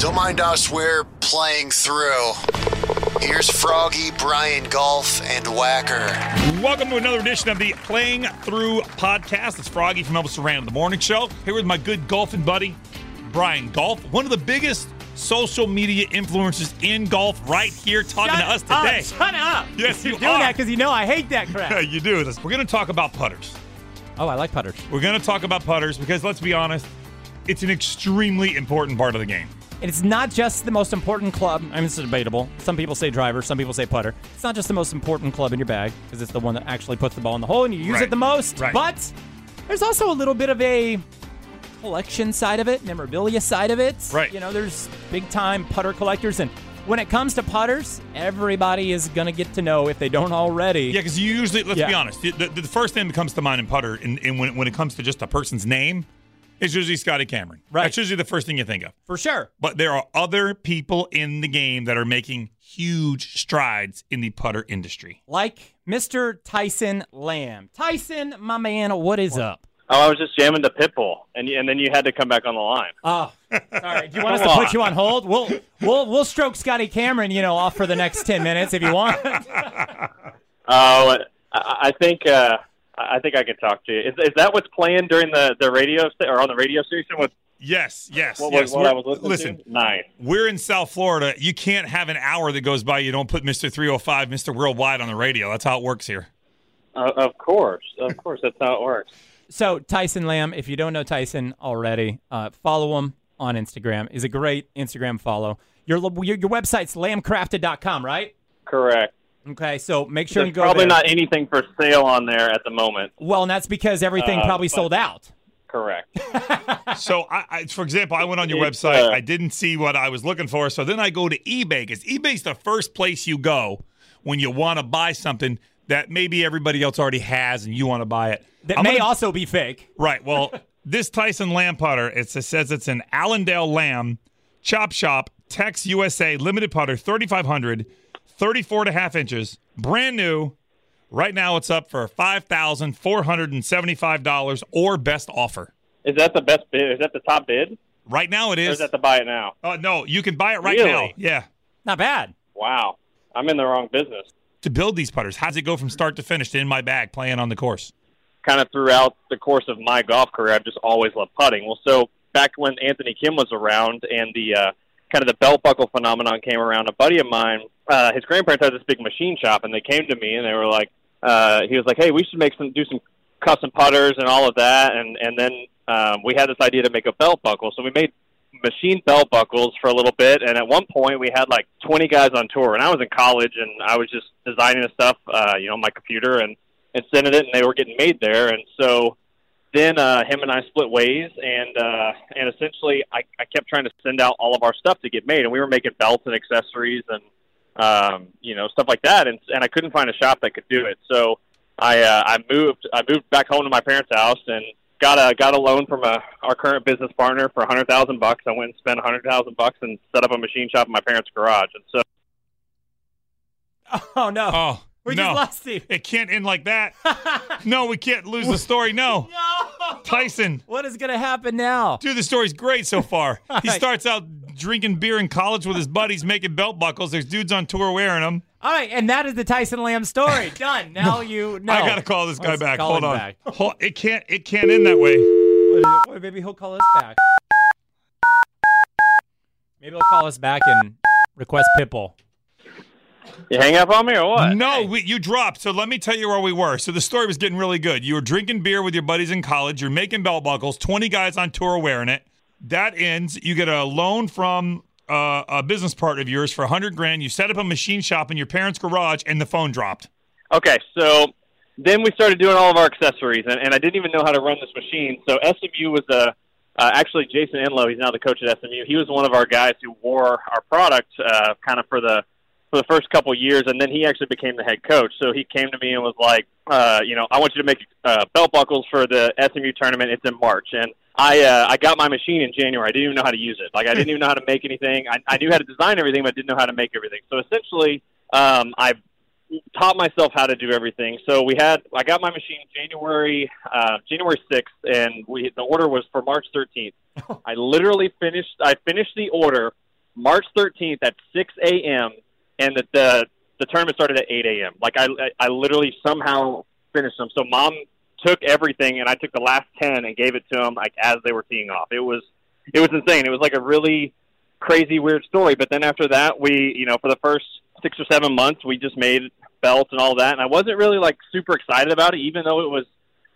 Don't mind us, we're playing through. Here's Froggy, Brian Golf, and Whacker. Welcome to another edition of the Playing Through podcast. It's Froggy from Elvis Duran, the morning show. Here with my good golfing buddy, Brian Golf, one of the biggest social media influencers in golf right here talking shut to us today. Up, shut up. Yes, You're you doing are. that because you know I hate that crap. Yeah, you do. We're going to talk about putters. oh, I like putters. We're going to talk about putters because let's be honest, it's an extremely important part of the game. And it's not just the most important club. I mean, it's debatable. Some people say driver, some people say putter. It's not just the most important club in your bag because it's the one that actually puts the ball in the hole and you use Right. it the most. Right. But there's also a little bit of a collection side of it, memorabilia side of it. Right. You know, there's big time putter collectors. And when it comes to putters, everybody is going to get to know if they don't already. Yeah, because you usually, let's Yeah. be honest, the, the, the first thing that comes to mind in putter, and, and when, when it comes to just a person's name, is usually Scotty Cameron. Right. That's usually the first thing you think of. For sure. But there are other people in the game that are making huge strides in the putter industry. Like Mr. Tyson Lamb. Tyson, my man, what is up? Oh, I was just jamming the Pitbull, and and then you had to come back on the line. Oh, sorry. Do you want us to put you on hold? We'll we'll we'll stroke Scotty Cameron, you know, off for the next ten minutes if you want. Oh, I, I think uh, I think I can talk to you. Is, is that what's playing during the the radio sta- or on the radio station? With Yes, yes, what, yes. what I was listening listen, to? Nice. we're in South Florida. You can't have an hour that goes by you don't put Mr. 305, Mr. Worldwide on the radio. That's how it works here. Uh, of course, of course, that's how it works. so Tyson Lamb, if you don't know Tyson already, uh, follow him on Instagram. Is a great Instagram follow. Your your, your website's lambcrafted.com, right? Correct. Okay, so make sure There's you go probably there. not anything for sale on there at the moment. well, and that's because everything Uh, probably but- sold out. Correct. So, I, I, for example, I went on your It's, website. uh, I didn't see what I was looking for. So then I go to eBay because eBay's the first place you go when you want to buy something that maybe everybody else already has and you want to buy it. That I'm may gonna- also be fake. Right. Well, this Tyson Lamb putter, it says it's an Allendale Lamb Chop Shop Tex USA limited putter, 3,500, 34 and a half inches, brand new. Right now it's up for $5,475 or best offer. Is that the best bid? Is that the top bid? Right now it is. Or is. is that the buy it now? uh, no, you can buy it right Really? now. Yeah. Not bad. Wow, I'm in the wrong business. To build these putters, how does it go from start to finish to in my bag playing on the course? kind of throughout the course of my golf career, I've just always loved putting. Well, so back when Anthony Kim was around and the uh, kind of the belt buckle phenomenon came around, a buddy of mine, uh, his grandparents had this big machine shop, and they came to me and they were like, uh, he was like, hey, we should make some do some custom putters and all of that, and and then um, we had this idea to make a belt buckle, so we made machine belt buckles for a little bit and at one point we had like 20 guys on tour. And I was in college and I was just designing the stuff uh you know on my computer and and sending it and they were getting made there. And so then uh him and I split ways and uh and essentially I, I kept trying to send out all of our stuff to get made. And we were making belts and accessories and um you know stuff like that and and I couldn't find a shop that could do it so I uh I moved I moved back home to my parents' house and got a got a loan from a our current business partner for a hundred thousand bucks. I went and spent a hundred thousand bucks and set up a machine shop in my parents' garage. And so Oh no. Oh, we no. just lost Steve. It can't end like that. no, we can't lose the story. No. No. Tyson. What is gonna happen now? Dude, the story's great so far. he right. starts out drinking beer in college with his buddies, making belt buckles. There's dudes on tour wearing them. All right, and that is the Tyson Lamb story. Done. Now you know. I gotta call this guy Let's back. Hold on. back. Hold, it can't. It can't end that way. Wait, maybe he'll call us back. Maybe he'll call us back and request Pitbull. You hang up on me or what? No, we, you dropped. So let me tell you where we were. So the story was getting really good. You were drinking beer with your buddies in college. You're making belt buckles. Twenty guys on tour wearing it. That ends. You get a loan from uh, a business partner of yours for a hundred grand. You set up a machine shop in your parents' garage, and the phone dropped. Okay, so then we started doing all of our accessories, and, and I didn't even know how to run this machine. So SMU was a uh, actually Jason Enloe. He's now the coach at SMU. He was one of our guys who wore our product uh, kind of for the for the first couple years, and then he actually became the head coach. So he came to me and was like, uh, you know, I want you to make uh, belt buckles for the SMU tournament. It's in March, and I uh, I got my machine in January. I didn't even know how to use it. Like I didn't even know how to make anything. I, I knew how to design everything, but I didn't know how to make everything. So essentially, um, I taught myself how to do everything. So we had I got my machine January uh, January sixth, and we the order was for March thirteenth. I literally finished I finished the order March thirteenth at six a.m. and the, the the tournament started at eight a.m. Like I I literally somehow finished them. So mom took everything and I took the last ten and gave it to them like as they were teeing off. It was it was insane. It was like a really crazy weird story. But then after that, we you know for the first six or seven months we just made belts and all that, and I wasn't really like super excited about it, even though it was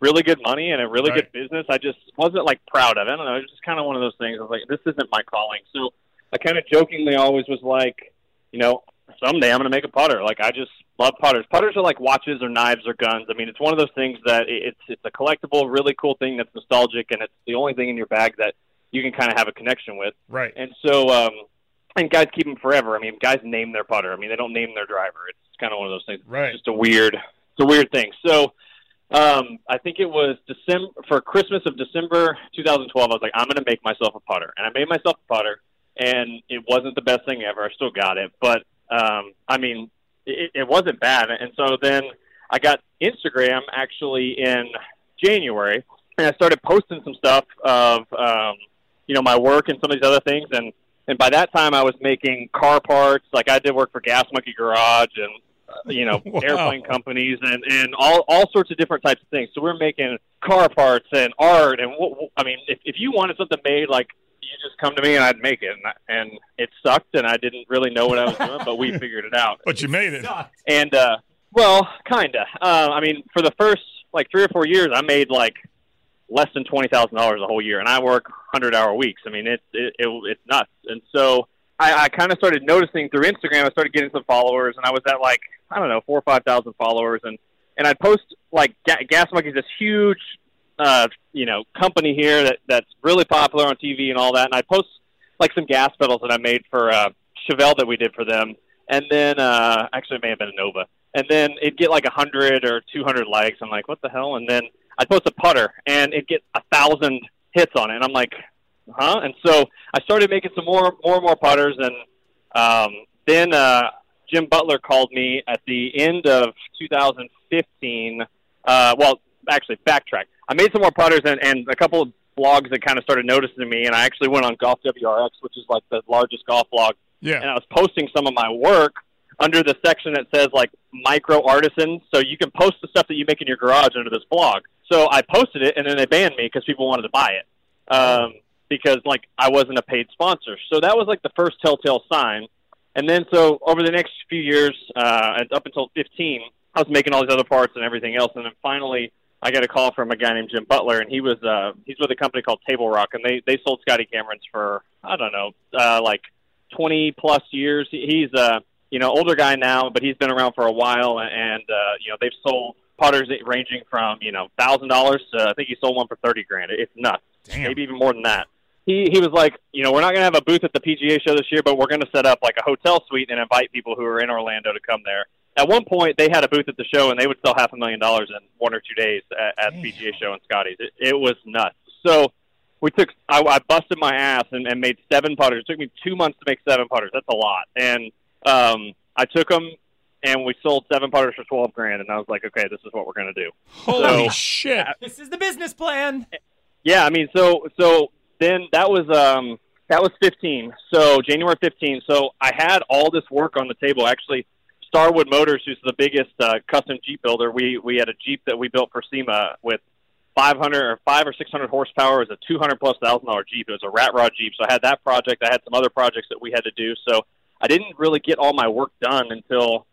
really good money and a really Right. good business. I just wasn't like proud of it. I don't know. It was just kind of one of those things. I was like, this isn't my calling. So I kind of jokingly always was like, you know, someday I'm going to make a putter. Like I just love putters. Putters are like watches or knives or guns. I mean, it's one of those things that it's it's a collectible, really cool thing that's nostalgic, and it's the only thing in your bag that you can kind of have a connection with. Right. And so, um, and guys keep them forever. I mean, guys name their putter. I mean, they don't name their driver. It's kind of one of those things. Right. It's just a weird, it's a weird thing. So, um, I think it was December for Christmas of December 2012. I was like, I'm going to make myself a putter, and I made myself a putter, and it wasn't the best thing ever. I still got it, but um, I mean, it, it wasn't bad. And so then I got Instagram actually in January, and I started posting some stuff of um, you know my work and some of these other things, and and by that time I was making car parts. Like I did work for Gas Monkey Garage and uh, you know Wow. airplane companies and and all all sorts of different types of things. So we're making car parts and art and what- I mean, if if you wanted something made like. You just come to me and I'd make it, and, I, and it sucked, and I didn't really know what I was doing, but we figured it out. But you made it. and uh well kinda. Uh i mean for the first like three or four years i made like less than twenty thousand dollars a whole year. And i work hundred hour weeks. I mean it's it, it it's nuts. And so i i kind of started noticing through instagram i started getting some followers. And i was at like i don't know four or five thousand followers. And and i'd post like Ga- gas monkeys this huge uh you know company here that that's really popular on tv and all that and i post like some gas pedals that i made for uh chevelle that we did for them and then uh actually it may have been a Nova. And then it'd get like a hundred or two hundred likes. I'm like, what the hell? And then I'd post a putter and it'd get a thousand hits on it. And I'm like, huh? And so I started making some more more and more putters and um then uh Jim Butler called me at the end of 2015. Uh, well, actually, backtrack. I made some more putters and, and a couple of blogs that kind of started noticing me, and I actually went on Golf WRX, which is like the largest golf blog Yeah. and I was posting some of my work under the section that says like micro artisans. So you can post the stuff that you make in your garage under this blog. So I posted it, and then they banned me because people wanted to buy it um, because like I wasn't a paid sponsor. So that was like the first telltale sign. And then so over the next few years, uh, and up until 15, I was making all these other parts and everything else. And then finally, I got a call from a guy named Jim Butler, and he was uh, he's with a company called Table Rock, and they they sold Scotty Camerons for I don't know, uh, like 20 plus years. He's a you know older guy now, but he's been around for a while, and uh, you know they've sold putters ranging from you know thousand dollars to I think he sold one for 30 grand. It's nuts, Damn. maybe even more than that. He he was like, you know, we're not gonna have a booth at the PGA show this year, but we're gonna set up like a hotel suite and invite people who are in Orlando to come there. At one point they had a booth at the show and they would sell half a million dollars in one or two days at, at the PGA show in Scotty's. It, it was nuts. So we took I, I busted my ass and, and made seven putters. It took me two months to make seven putters. That's a lot. And um, I took them and we sold seven putters for twelve grand. And I was like, okay, this is what we're gonna do. Holy So- shit! This is the business plan. Yeah, I mean, so so then that was um that was 15. So January 15. So I had all this work on the table. Actually, Starwood Motors, who's the biggest uh, custom Jeep builder, we we had a Jeep that we built for SEMA with 500 or five or 600 horsepower. It was a 200 plus thousand dollar Jeep. It was a rat rod Jeep. So I had that project. I had some other projects that we had to do. So I didn't really get all my work done until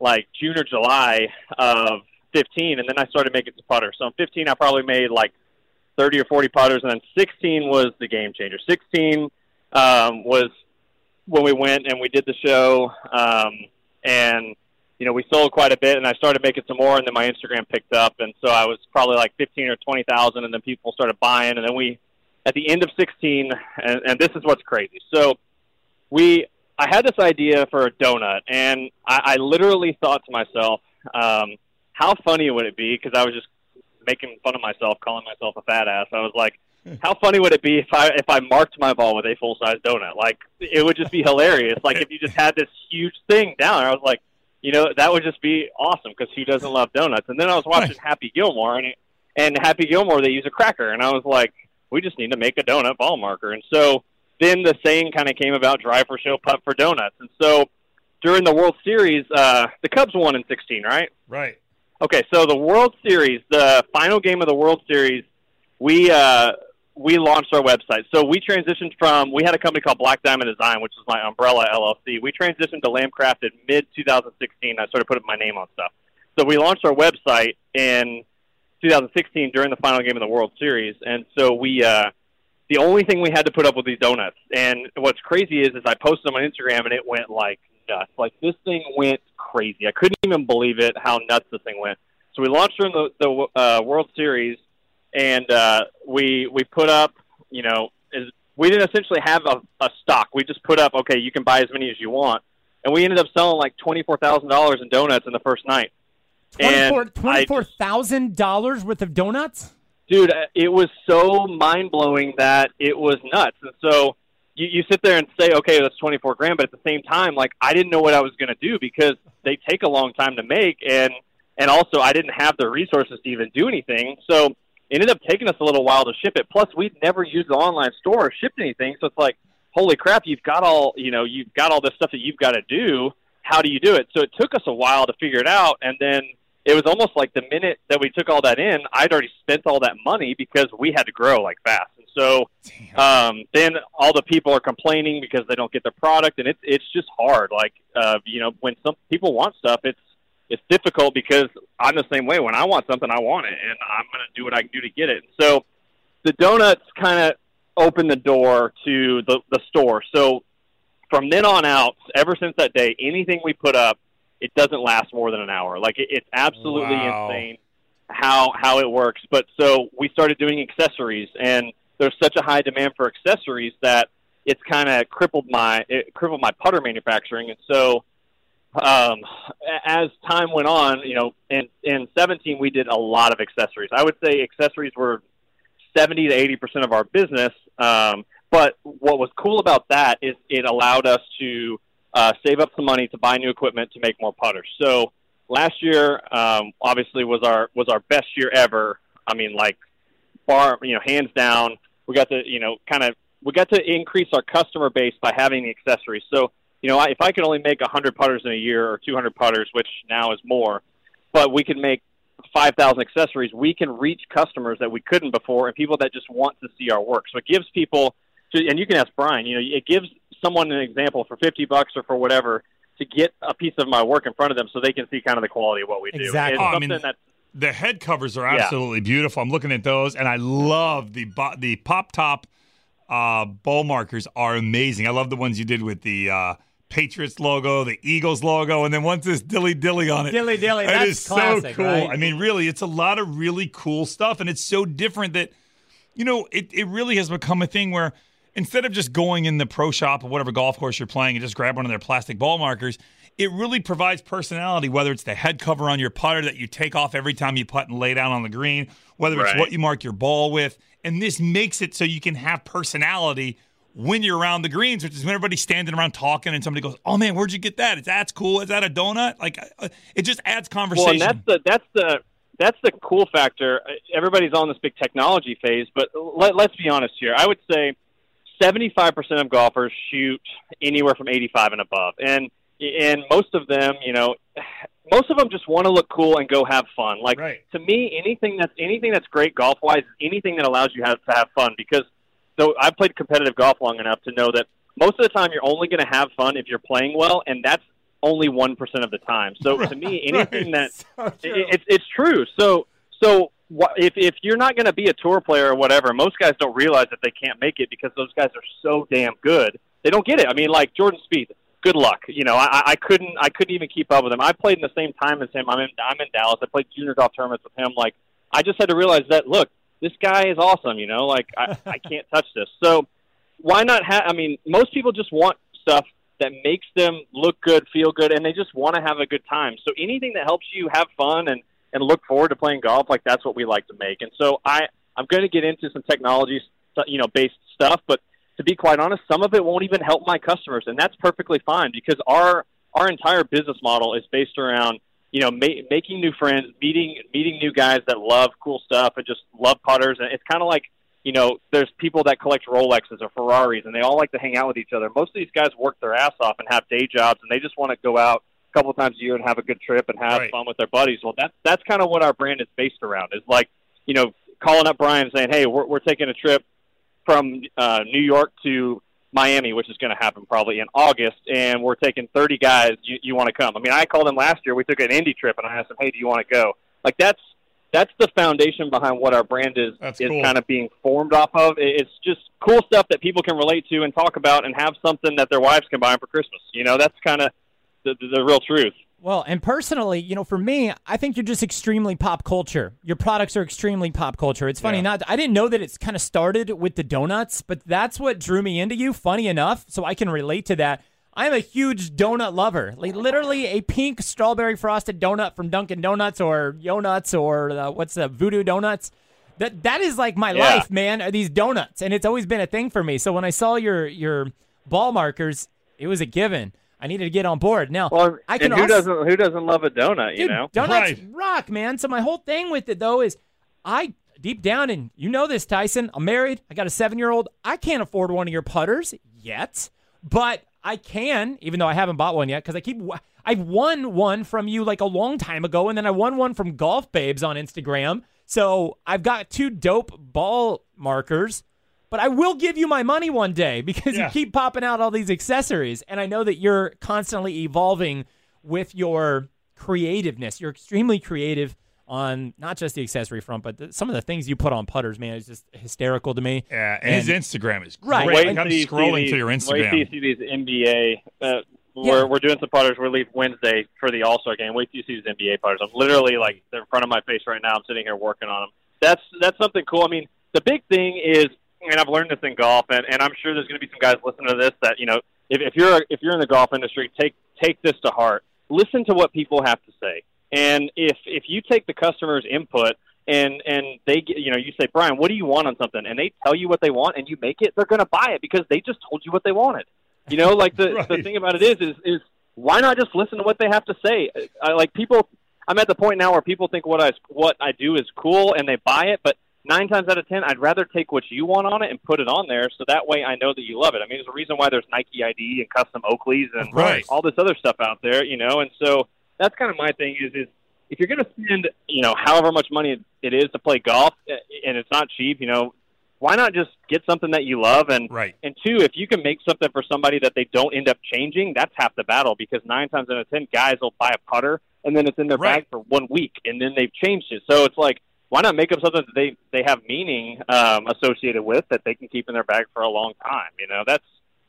like June or July of 15, and then I started making some putters. So in 15, I probably made like 30 or 40 putters, and then 16 was the game changer. 16 um, was when we went and we did the show, um, and you know we sold quite a bit, and I started making some more, and then my Instagram picked up, and so I was probably like 15 or 20 thousand, and then people started buying, and then we at the end of 16, and, and this is what's crazy. So we I had this idea for a donut, and I, I literally thought to myself, um, how funny would it be? Because I was just making fun of myself, calling myself a fat ass. I was like, how funny would it be if I if I marked my ball with a full size donut? Like it would just be hilarious. Like if you just had this huge thing down, I was like, you know, that would just be awesome because who doesn't love donuts? And then I was watching Right. Happy Gilmore, and it, and Happy Gilmore they use a cracker, and I was like, we just need to make a donut ball marker. And so then the saying kind of came about: drive for show, putt for donuts. And so during the World Series, uh, the Cubs won in 16, right? Right. Okay, so the World Series, the final game of the World Series, we uh, we launched our website. So we transitioned from we had a company called Black Diamond Design, which is my umbrella LLC. We transitioned to Lambcraft in mid 2016. I started putting my name on stuff. So we launched our website in 2016 during the final game of the World Series, and so we. Uh, the only thing we had to put up with these donuts, and what's crazy is, is I posted them on Instagram, and it went like nuts. Like this thing went crazy. I couldn't even believe it how nuts this thing went. So we launched during the, the uh, World Series, and uh, we we put up, you know, is, we didn't essentially have a, a stock. We just put up, okay, you can buy as many as you want, and we ended up selling like twenty four thousand dollars in donuts in the first night. And $24,000 worth of donuts? dude, uh, it was so mind blowing that it was nuts. And so you, you sit there and say, okay, that's 24 grand, but at the same time, like I didn't know what I was going to do because they take a long time to make. And, and also I didn't have the resources to even do anything. So ended up taking us a little while to ship it. Plus we'd never used the online store or shipped anything. So it's like, holy crap, you've got all, you know, you've got all this stuff that you've got to do. How do you do it? So it took us a while to figure it out. And then it was almost like the minute that we took all that in, I'd already spent all that money because we had to grow like fast. And so um, then all the people are complaining because they don't get the product, and it's it's just hard. Like uh, you know, when some people want stuff, it's it's difficult because I'm the same way. When I want something, I want it, and I'm going to do what I can do to get it. So the donuts kind of opened the door to the the store. So from then on out, ever since that day, anything we put up, it doesn't last more than an hour. Like it, it's absolutely Wow. insane how how it works. But so we started doing accessories, and there's such a high demand for accessories that it's kind of crippled my it crippled my putter manufacturing. And so um, as time went on, you know, in in 17 we did a lot of accessories. I would say accessories were 70 to 80 percent of our business. Um, but what was cool about that is it allowed us to uh, save up some money to buy new equipment to make more putters. So last year, um, obviously, was our was our best year ever. I mean, like far, you know, hands down. We got to, you know, kind of we got to increase our customer base by having the accessories. So, you know, I- if I could only make 100 putters in a year or 200 putters, which now is more, but we can make 5,000 accessories, we can reach customers that we couldn't before and people that just want to see our work. So it gives people, to, and you can ask Brian, you know, it gives someone an example for 50 bucks or for whatever to get a piece of my work in front of them so they can see kind of the quality of what we do. Exactly. Oh, I mean, that The head covers are Yeah. absolutely beautiful. I'm looking at those, and I love the the pop top uh, bowl markers are amazing. I love the ones you did with the uh, Patriots logo, the Eagles logo, and then once this dilly dilly on it. Dilly dilly, That that's is classic, so cool. right? I mean, really, it's a lot of really cool stuff, and it's so different that you know it. It really has become a thing where. instead of just going in the pro shop or whatever golf course you're playing and just grab one of their plastic ball markers, it really provides personality, whether it's the head cover on your putter that you take off every time you putt and lay down on the green, whether it's what you mark your ball with. And this makes it so you can have personality when you're around the greens, which is when everybody's standing around talking and somebody goes, "Oh man, where'd you get that? Is that's cool? Is that a donut?" Like uh, it just adds Well, conversation. and that's the that's the that's the cool factor. Everybody's on this big technology phase, but let, let's be honest here. I would say 75% of golfers shoot anywhere from 85 and above, and and most of them, you know, most of them just want to look cool and go have fun. Like Right. to me, anything that's anything that's great golf wise is anything that allows you have, to have fun. Because so I've played competitive golf long enough to know that most of the time you're only going to have fun if you're playing well, and that's only one percent of the time. So to me, anything that it, it's it's true. So so if if you're not going to be a tour player or whatever, most guys don't realize that they can't make it because those guys are so damn good. They don't get it. I mean, like Jordan Spieth. Good luck. You know, I, I couldn't I couldn't even keep up with him. I played in the same time as him. I'm in I'm in Dallas. I played junior golf tournaments with him. Like I just had to realize that look, this guy is awesome. You know, like I I can't touch this. So why not have? I mean, most people just want stuff that makes them look good, feel good, and they just want to have a good time. So anything that helps you have fun and and look forward to playing golf, like that's what we like to make. And so I I'm going to get into some technology, you know, based stuff, but to be quite honest, some of it won't even help my customers, and that's perfectly fine because our our entire business model is based around you know ma- making new friends, meeting meeting new guys that love cool stuff and just love putters, and it's kind of like you know, there's people that collect Rolexes or Ferraris, and they all like to hang out with each other. Most of these guys work their ass off and have day jobs, and they just want to go out a couple times a year and have a good trip and have Right. fun with their buddies. Well, that's that's kind of what our brand is based around. Is like, you know, calling up Brian and saying, "Hey, we're we're taking a trip from uh, New York to Miami, which is going to happen probably in August, and we're taking 30 guys. You, you want to come? I mean, I called them last year. We took an Indy trip, and I asked them, "Hey, do you want to go?" Like that's that's the foundation behind what our brand is That's is cool. kind of being formed off of. It's just cool stuff that people can relate to and talk about, and have something that their wives can buy them for Christmas. You know, that's kind of the, the, the real truth. Well, and personally, you know, for me, I think you're just extremely pop culture. Your products are extremely pop culture. It's funny, Yeah. not I didn't know that it's kind of started with the donuts, but that's what drew me into you. Funny enough, so I can relate to that. I'm a huge donut lover. Like literally a pink strawberry frosted donut from Dunkin' Donuts or Yo Nuts or uh, what's the Voodoo Donuts. That that is like my Yeah. life, man. Are these donuts, and it's always been a thing for me. So when I saw your your ball markers, it was a given. I needed to get on board. Now Well, I can and who also, doesn't who doesn't love a donut? You know, donuts Right. rock, man. So my whole thing with it though is, I deep down, and you know this, Tyson. I'm married. I got a seven year old. I can't afford one of your putters yet, but I can, even though I haven't bought one yet, because I keep. I've won one from you like a long time ago, and then I won one from Golf Babes on Instagram. So I've got two dope ball markers. But I will give you my money one day because Yeah. you keep popping out all these accessories. And I know that you're constantly evolving with your creativeness. You're extremely creative on not just the accessory front, but the, some of the things you put on putters, man, is just hysterical to me. yeah, and, his Instagram is Right. great. Wait Like, I'm till see scrolling these- through your Instagram. Wait till you see these NBA. Uh, Yeah. we're we're doing some putters. We leave Wednesday for the All Star game. Wait till you see these NBA putters. I'm literally like they're in front of my face right now. I'm sitting here working on them. That's that's something cool. I mean, the big thing is, and I've learned this in golf, and, and I'm sure there's going to be some guys listening to this that you know, if, if you're if you're in the golf industry, take take this to heart. Listen to what people have to say, and if if you take the customer's input and and they you know you say Brian, what do you want on something, and they tell you what they want, and you make it, they're going to buy it because they just told you what they wanted. You know, like the the thing about it is is is why not just listen to what they have to say? I, like people, I'm at the point now where people think what I what I do is cool and they buy it, but nine times out of ten, I'd rather take what you want on it and put it on there, so that way I know that you love it. I mean, there's a reason why there's Nike ID and custom Oakleys and Right. all this other stuff out there, you know. And so that's kind of my thing is is if you're going to spend, you know, however much money it is to play golf, and it's not cheap, you know, why not just get something that you love and Right. and two, if you can make something for somebody that they don't end up changing, that's half the battle because nine times out of ten, guys will buy a putter and then it's in their Right. bag for one week and then they've changed it. So it's like, why not make up something that they they have meaning um, associated with that they can keep in their bag for a long time? You know, that's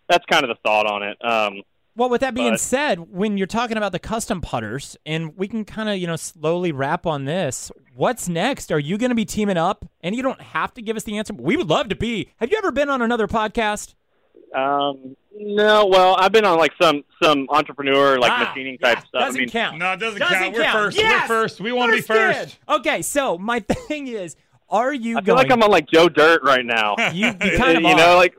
that's kind of the thought on it. Um, Well, with that being But- said, when you're talking about the custom putters, and we can kind of, you know, slowly wrap on this, what's next? Are you going to be teaming up? And you don't have to give us the answer. But we would love to be. Have you ever been on another podcast? Um, no, well, I've been on like some some entrepreneur like Ah, machining type yeah, stuff. Doesn't I mean, count. No, it doesn't, Doesn't count. We're count. first. Yes! We're first. We want to be first. kid. Okay, so my thing is, are you I feel going? like I'm on like Joe Dirt right now. you, you kind of you are. know, like.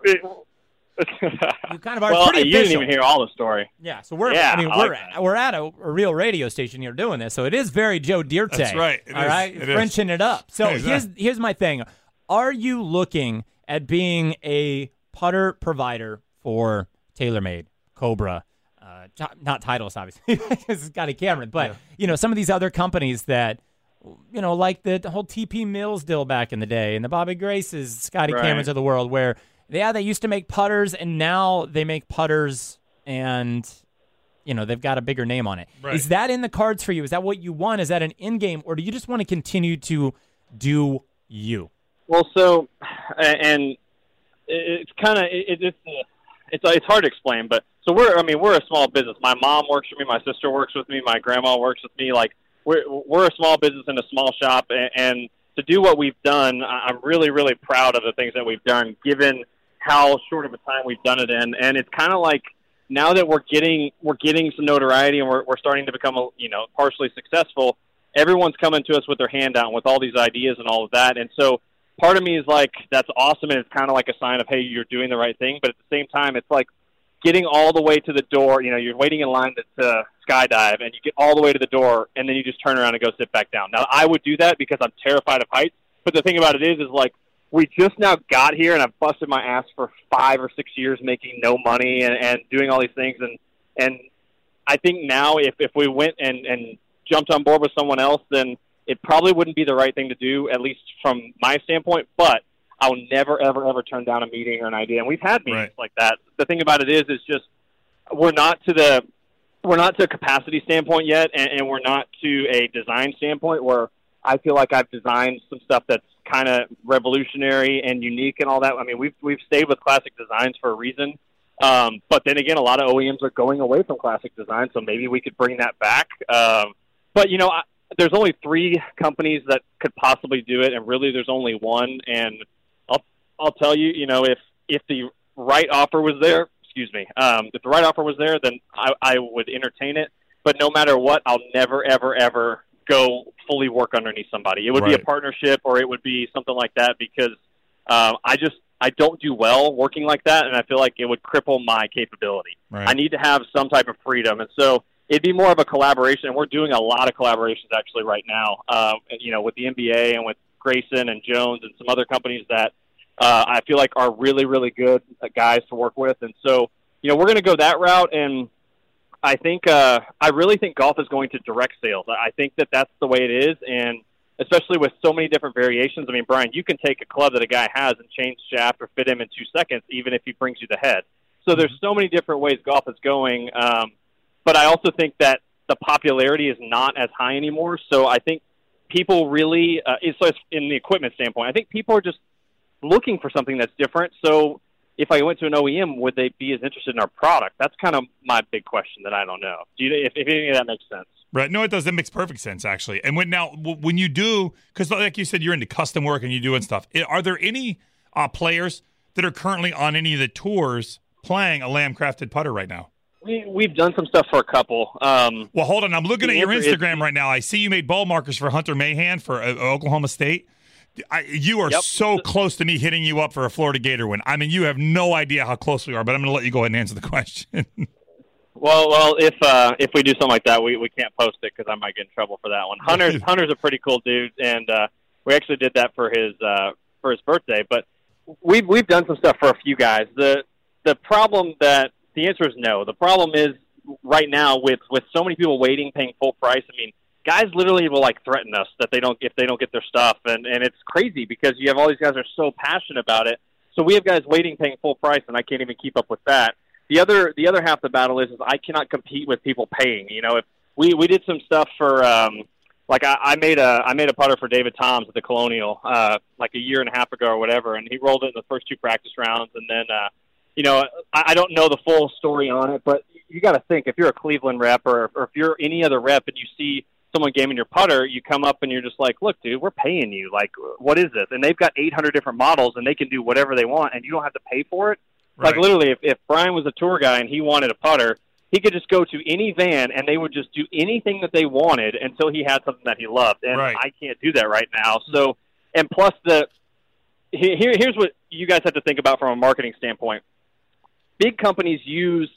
You kind of are well, pretty you didn't even hear all the story. Yeah, so we're Yeah, I mean I we're like at, that. we're at a, a real radio station here doing this, so it is very Joe Dirt. That's right. It all is. right, It is. Frenching it up. So Exactly. here's here's my thing: Are you looking at being a putter provider for TaylorMade, Cobra? Uh, t- not Titleist, obviously, because Scotty Cameron, but you know some of these other companies that you know, like the, the whole TP Mills deal back in the day, and the Bobby Graces, Scotty Right. Camerons of the world, where yeah, they used to make putters, and now they make putters, and you know they've got a bigger name on it. Is Right. that in the cards for you? Is that what you want? Is that an in game, or do you just want to continue to do you? Well, so, and it's kind of it, it's it's uh, uh, it's hard to explain, but so we're I mean we're a small business. My mom works for me, my sister works with me, my grandma works with me. Like we're we're a small business in a small shop, and, and to do what we've done, I'm really really proud of the things that we've done, given how short of a time we've done it in. And it's kind of like now that we're getting we're getting some notoriety and we're we're starting to become a, you know partially successful. Everyone's coming to us with their hand out with all these ideas and all of that, and so part of me is like that's awesome and it's kind of like a sign of hey you're doing the right thing but at the same time it's like getting all the way to the door you know you're waiting in line to, to skydive and you get all the way to the door and then you just turn around and go sit back down. Now i would do that because i'm terrified of heights but the thing about it is is like we just now got here and i've busted my ass for five or six years making no money and, and doing all these things and and i think now if if we went and and jumped on board with someone else then it probably wouldn't be the right thing to do, at least from my standpoint. But I'll never, ever, ever turn down a meeting or an idea. And we've had meetings Right. like that. The thing about it is, is just we're not to the we're not to a capacity standpoint yet, and, and we're not to a design standpoint where I feel like I've designed some stuff that's kind of revolutionary and unique and all that. I mean, we've we've stayed with classic designs for a reason. Um, but then again, a lot of OEMs are going away from classic design, so maybe we could bring that back. Um, but you know, I, there's only three companies that could possibly do it, and really, there's only one. And I'll I'll tell you, you know, if if the right offer was there, excuse me, um, if the right offer was there, then I, I would entertain it. But no matter what, I'll never, ever, ever go fully work underneath somebody. It would be a partnership, or it would be something like that, because um, I just I don't do well working like that, and I feel like it would cripple my capability. Right. I need to have some type of freedom, and so it'd be more of a collaboration. And we're doing a lot of collaborations actually right now. Uh, you know, with the NBA and with Grayson and Jones and some other companies that uh, I feel like are really, really good uh, guys to work with. And so, you know, we're going to go that route. And I think uh, I really think golf is going to direct sales. I I think that that's the way it is, and especially with so many different variations. I mean, Brian, you can take a club that a guy has and change shaft or fit him in two seconds, even if he brings you the head. So there's so many different ways golf is going. Um, but I also think that the popularity is not as high anymore. So I think people really, uh, it's it's in the equipment standpoint, I think people are just looking for something that's different. So if I went to an OEM, would they be as interested in our product? That's kind of my big question that I don't know. Do you, if, if any of that makes sense? Right. No, it does. That makes perfect sense, actually. And when now, when you do, because like you said, you're into custom work and you're doing stuff. Are there any uh, players that are currently on any of the tours playing a lamb crafted putter right now? We, we've done some stuff for a couple. Um, Well, hold on. I'm looking at your answer is- Instagram right now. I see you made ball markers for Hunter Mahan for uh, Oklahoma State. I, you are Yep. so close to me hitting you up for a Florida Gator win. I mean, you have no idea how close we are, but I'm going to let you go ahead and answer the question. well, well, if uh, if we do something like that, we, we can't post it because I might get in trouble for that one. Hunter's Hunter's a pretty cool dude, and uh, we actually did that for his uh, for his birthday. But we've we've done some stuff for a few guys. The the problem that the answer is no. The problem is right now with with so many people waiting, paying full price. I mean, guys literally will like threaten us that they don't if they don't get their stuff, and and it's crazy because you have all these guys are so passionate about it. So we have guys waiting, paying full price, and I can't even keep up with that. The other the other half of the battle is, is I cannot compete with people paying. You know, if we we did some stuff for um, like I, I made a I made a putter for David Toms at the Colonial uh, like a year and a half ago or whatever, and he rolled it in the first two practice rounds, and then uh, you know I, I don't know the full story on it, but you got to think if you're a Cleveland rep or, or if you're any other rep and you see someone gaming your putter, you come up and you're just like, look, dude, we're paying you. Like, what is this? And they've got 800 different models, and they can do whatever they want, and you don't have to pay for it. Like literally, if, if Brian was a tour guy and he wanted a putter, he could just go to any van and they would just do anything that they wanted until he had something that he loved. And Right. I can't do that right now. So, and plus the he- here here's what you guys have to think about from a marketing standpoint. Big companies use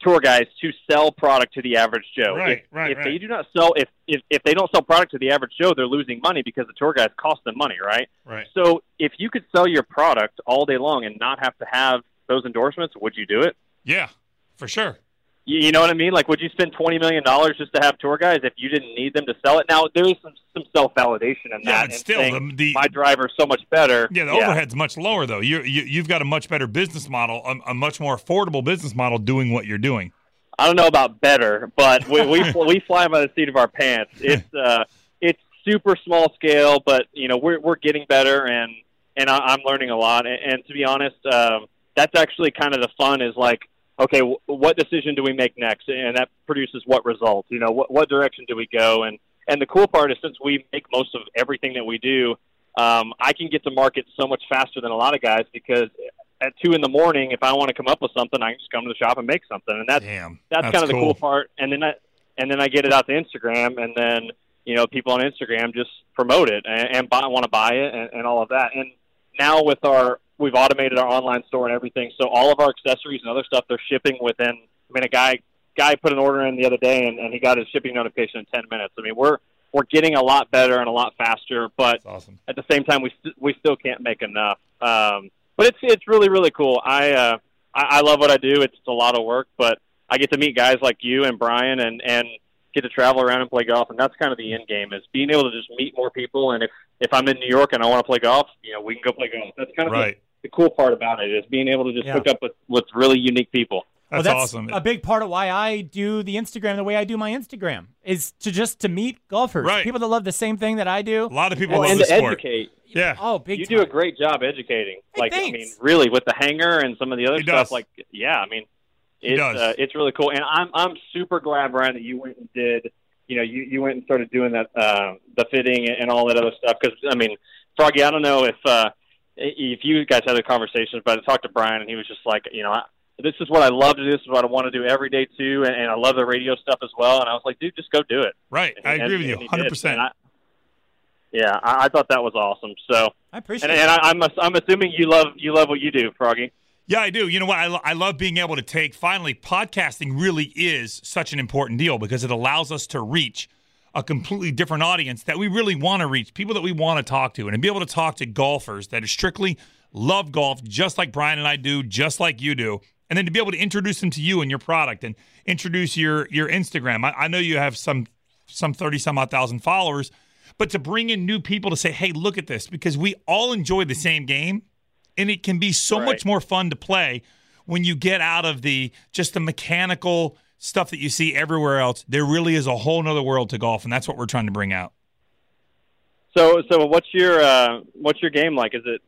tour guys to sell product to the average Joe. Right, if, right, if right. they do not sell if, if if they don't sell product to the average Joe, they're losing money because the tour guys cost them money, right? Right. So if you could sell your product all day long and not have to have those endorsements, would you do it? Yeah, for sure. You, you know what I mean? Like, would you spend twenty million dollars just to have tour guys if you didn't need them to sell it? Now there is some some self validation in Yeah, that. and still, saying, the- the- my driver's so much better. Yeah, the overhead's much lower though. You, you you've got a much better business model, a, a much more affordable business model doing what you're doing. I don't know about better, but we we, we fly by the seat of our pants. It's uh, it's super small scale, but you know we're we're getting better, and and I, I'm learning a lot. And, and to be honest, um, that's actually kind of the fun. Is like, okay, w- what decision do we make next, and that produces what results? You know, what what direction do we go? And and the cool part is since we make most of everything that we do, um, I can get to market so much faster than a lot of guys because at two in the morning, if I want to come up with something, I can just come to the shop and make something, and that's Damn, that's, that's kind of the cool. cool part. And then I and then I get it out to Instagram, and then you know people on Instagram just promote it and, and buy, want to buy it and, and all of that. And now with our we've automated our online store and everything, so all of our accessories and other stuff they're shipping within. I mean, a guy guy put an order in the other day, and, and he got his shipping notification in ten minutes. I mean, we're we're getting a lot better and a lot faster, but awesome. at the same time, we st- we still can't make enough. Um, but it's it's really really cool. I, uh, I I love what I do. It's a lot of work, but I get to meet guys like you and Brian, and and get to travel around and play golf. And that's kind of the end game is being able to just meet more people. And if if I'm in New York and I want to play golf, you know, we can go play golf. That's kind of the- Right. the, cool part about it is being able to just Yeah. hook up with with really unique people. That's, well, that's awesome. a big part of why I do the Instagram the way I do my Instagram is to just to meet golfers, Right. people that love the same thing that I do. a lot of people Well, love and the to sport. educate. Yeah. Oh, big you time. do a great job educating. Hey, like I mean, really with the hanger and some of the other He stuff. does. Like yeah, I mean, He it's does. uh, it's really cool. And I'm I'm super glad, Brian, that you went and did. You know, you you went and started doing that uh, the fitting and all that other stuff. Because I mean, Froggy, I don't know if uh, if you guys had the conversations, but I talked to Brian and he was just like, you know. I, this is what I love to do. This is what I want to do every day too, and, and I love the radio stuff as well. And I was like, dude, just go do it. Right. I And- agree with you, 100%. Yeah, I, I thought that was awesome. So, I appreciate and, it. and I, I'm I'm assuming you love you love what you do, Froggy. Yeah, I do. You know what? I, lo- I love being able to take, finally, podcasting really is such an important deal because it allows us to reach a completely different audience that we really want to reach, people that we want to talk to, and to be able to talk to golfers that are strictly love golf, just like Brian and I do, just like you do. And then to be able to introduce them to you and your product and introduce your your Instagram. I, I know you have some some 30 some odd thousand followers, but to bring in new people to say, hey, look at this, because we all enjoy the same game and it can be so Right. much more fun to play when you get out of the just the mechanical stuff that you see everywhere else there really is a whole nother world to golf and that's what we're trying to bring out So, so what's your uh, what's your game like? Is it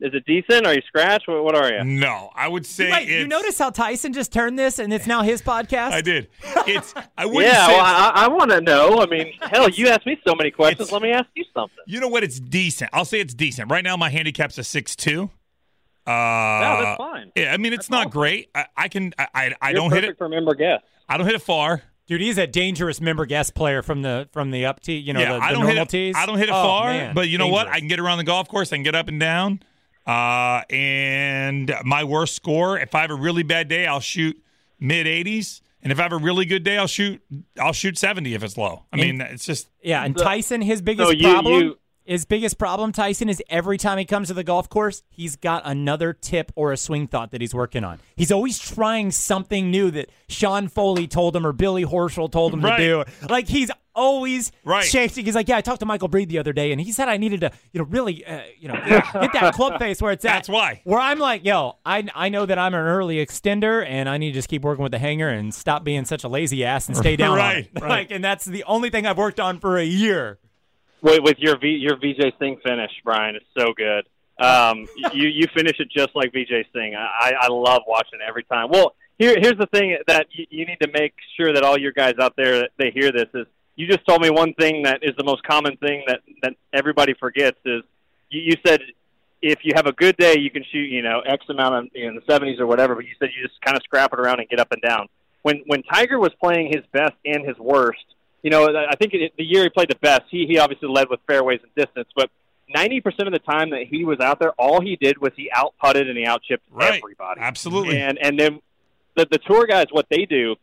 is it decent? Are you scratch? What, what are you? no i would say Wait, you it's- notice how Tyson just turned this and it's now his podcast? i did it's i wouldn't Yeah, say well, I, I want to know. I mean, hell, you asked me so many questions. Let me ask you something. you know what it's decent i'll say it's decent right now my handicap's a 6-2 uh No, that's fine. yeah i mean it's not great i, I can i i, I don't hit it for member guest. i don't hit it far Dude, he's a dangerous member guest player from the from the up tee, you know, yeah, the, the I don't normal hit it, tees. I don't hit it Oh, far, man, but you know what? I can get around the golf course. I can get up and down. Uh, and my worst score, if I have a really bad day, I'll shoot mid 80s, and if I have a really good day, I'll shoot I'll shoot 70 if it's low. I mean, it's just Yeah, and Tyson, his biggest so you- problem, you- his biggest problem, Tyson, is every time he comes to the golf course, he's got another tip or a swing thought that he's working on. He's always trying something new that Sean Foley told him or Billy Horschel told him Right. to do. Like he's always Right. chasing. He's like, yeah, I talked to Michael Breed the other day, and he said I needed to, you know, really, uh, you know, get that club face where it's at. That's why. Where I'm like, yo, I I know that I'm an early extender, and I need to just keep working with the hanger and stop being such a lazy ass and stay down Right, right. Like, and that's the only thing I've worked on for a year. With, with your v, your Vijay Singh finish, Brian, it's so good. Um, you you finish it just like Vijay Singh. I, I love watching it every time. Well, here here's the thing that you, you need to make sure that all your guys out there they hear this is you just told me one thing that is the most common thing that that everybody forgets is you, you said if you have a good day, you can shoot, you know, X amount of you know, in the 70s or whatever. But you said you just kind of scrap it around and get up and down. When when Tiger was playing his best and his worst, you know, I think it, the year he played the best, he he obviously led with fairways and distance, but. 90% of the time that he was out there, all he did was he out putted and he out chipped Right. everybody. Absolutely. And and then the the tour guys, what they do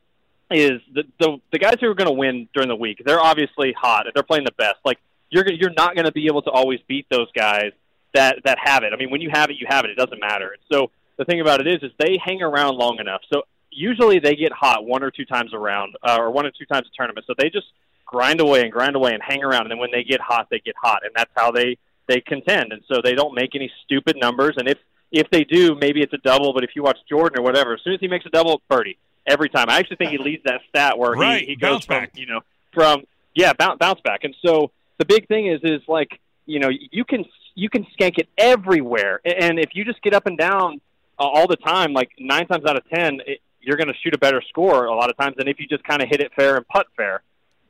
is the the, the guys who are going to win during the week. They're obviously hot. They're playing the best. Like you're you're not going to be able to always beat those guys that that have it. I mean, when you have it, you have it. It doesn't matter. So the thing about it is, is they hang around long enough. So usually they get hot one or two times around, uh, or one or two times a tournament. So they just grind away and grind away and hang around. And then when they get hot, they get hot, and that's how they they contend. And so they don't make any stupid numbers. And if if they do, maybe it's a double. But if you watch Jordan or whatever, as soon as he makes a double, birdie every time. I actually think he leads that stat where Right, he, he goes bounce from back. you know from yeah bounce bounce back. And so the big thing is is like you know you can you can skank it everywhere, and if you just get up and down uh, all the time, like nine times out of ten, it, you're going to shoot a better score a lot of times than if you just kind of hit it fair and putt fair.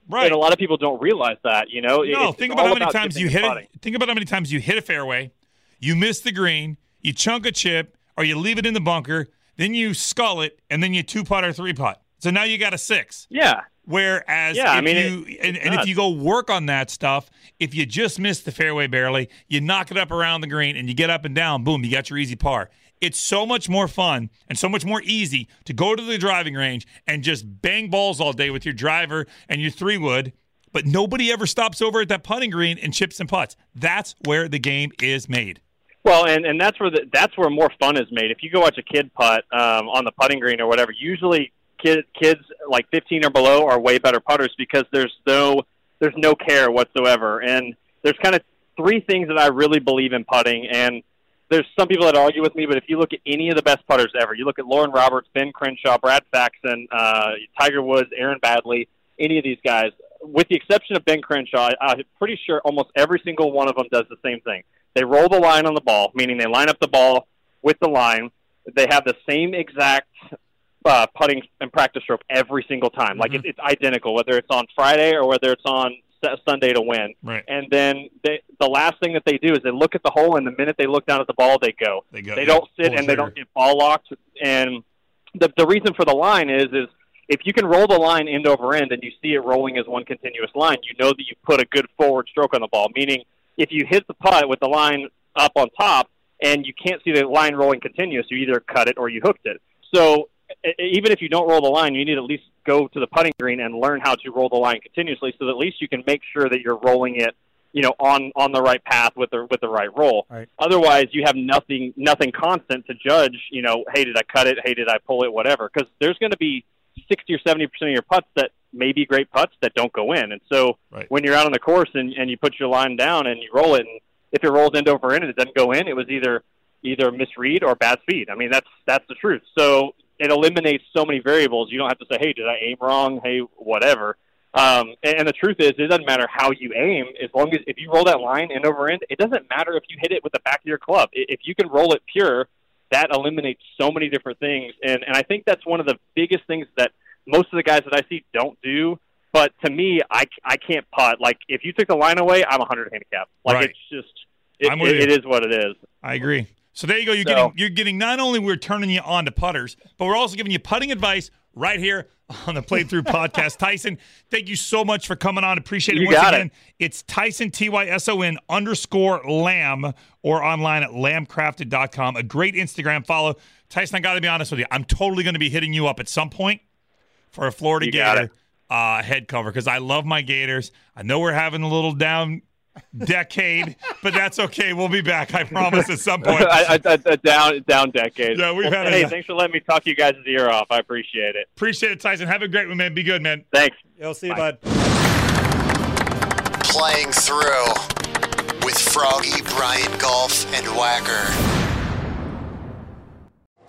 Right. And a lot of people don't realize that. You know, No, it's think all about how many about times you hit it. Think about how many times you hit a fairway, you miss the green, you chunk a chip, or you leave it in the bunker, then you skull it, and then you two putt or three putt. So now you got a six. Yeah, Whereas Yeah, I if mean, you it- and, and if you go work on that stuff, if you just miss the fairway barely, you knock it up around the green and you get up and down, boom, you got your easy par. It's so much more fun and so much more easy to go to the driving range and just bang balls all day with your driver and your three wood, but nobody ever stops over at that putting green and chips and putts. That's where the game is made. Well, and and that's where the, that's where more fun is made. If you go watch a kid putt um, on the putting green or whatever, usually kid, kids like 15 or below are way better putters because there's no there's no care whatsoever. And there's kind of three things that I really believe in putting. And there's some people that argue with me, but if you look at any of the best putters ever, you look at Loren Roberts, Ben Crenshaw, Brad Faxon, uh, Tiger Woods, Aaron Baddeley, any of these guys, with the exception of Ben Crenshaw, I- I'm pretty sure almost every single one of them does the same thing. They roll the line on the ball, meaning they line up the ball with the line. They have the same exact uh, putting and practice stroke every single time. Like it, it's identical, whether it's on Friday or whether it's on Sunday to win. Right. And then they, the last thing that they do is they look at the hole, and the minute they look down at the ball, they go. They go. They yeah, don't sit and they don't get ball locked. And the the reason for the line is is if you can roll the line end over end and you see it rolling as one continuous line, you know that you put a good forward stroke on the ball. Meaning, if you hit the putt with the line up on top and you can't see the line rolling continuous, you either cut it or you hooked it. So even if you don't roll the line, you need at least go to the putting green and learn how to roll the line continuously, so that at least you can make sure that you're rolling it, you know, on on the right path with the with the right roll. Right. Otherwise, you have nothing nothing constant to judge. You know, hey, did I cut it? Hey, did I pull it? Whatever, because there's going to be sixty or seventy percent of your putts that may be great putts that don't go in. And so Right. when you're out on the course and, and you put your line down and you roll it, and if it rolls end over end and it doesn't go in, it was either either misread or bad speed. I mean, that's that's the truth. So it eliminates so many variables. You don't have to say, hey, did I aim wrong? Hey, whatever. Um, and, and the truth is, it doesn't matter how you aim, as long as if you roll that line end over end, it doesn't matter if you hit it with the back of your club. If you can roll it pure, that eliminates so many different things. And and I think that's one of the biggest things that most of the guys that I see don't do. But to me, I, I can't putt. Like if you took the line away, I'm a hundred handicap. Like Right. it's just it, it- it is what it is. I agree. So there you go. You're So- getting you're getting not only we're turning you on to putters, but we're also giving you putting advice right here on the Playthrough Podcast. Tyson, thank you so much for coming on. Appreciate it. You Once got it. it's Tyson T Y S O N underscore Lamb or online at lambcrafted.com. A great Instagram follow. Tyson, I got to be honest with you. I'm totally going to be hitting you up at some point for a Florida You Gator uh, head cover because I love my Gators. I know we're having a little down decade, but that's okay. We'll be back. I promise at some point. I, I, I, down down decade. Yeah, we've had Hey, a- thanks for letting me talk you guys' ear off. I appreciate it. Appreciate it, Tyson. Have a great one, man. Be good, man. Thanks. I'll see you, bud. Playing through with Froggy, Brian Golf, and Whacker.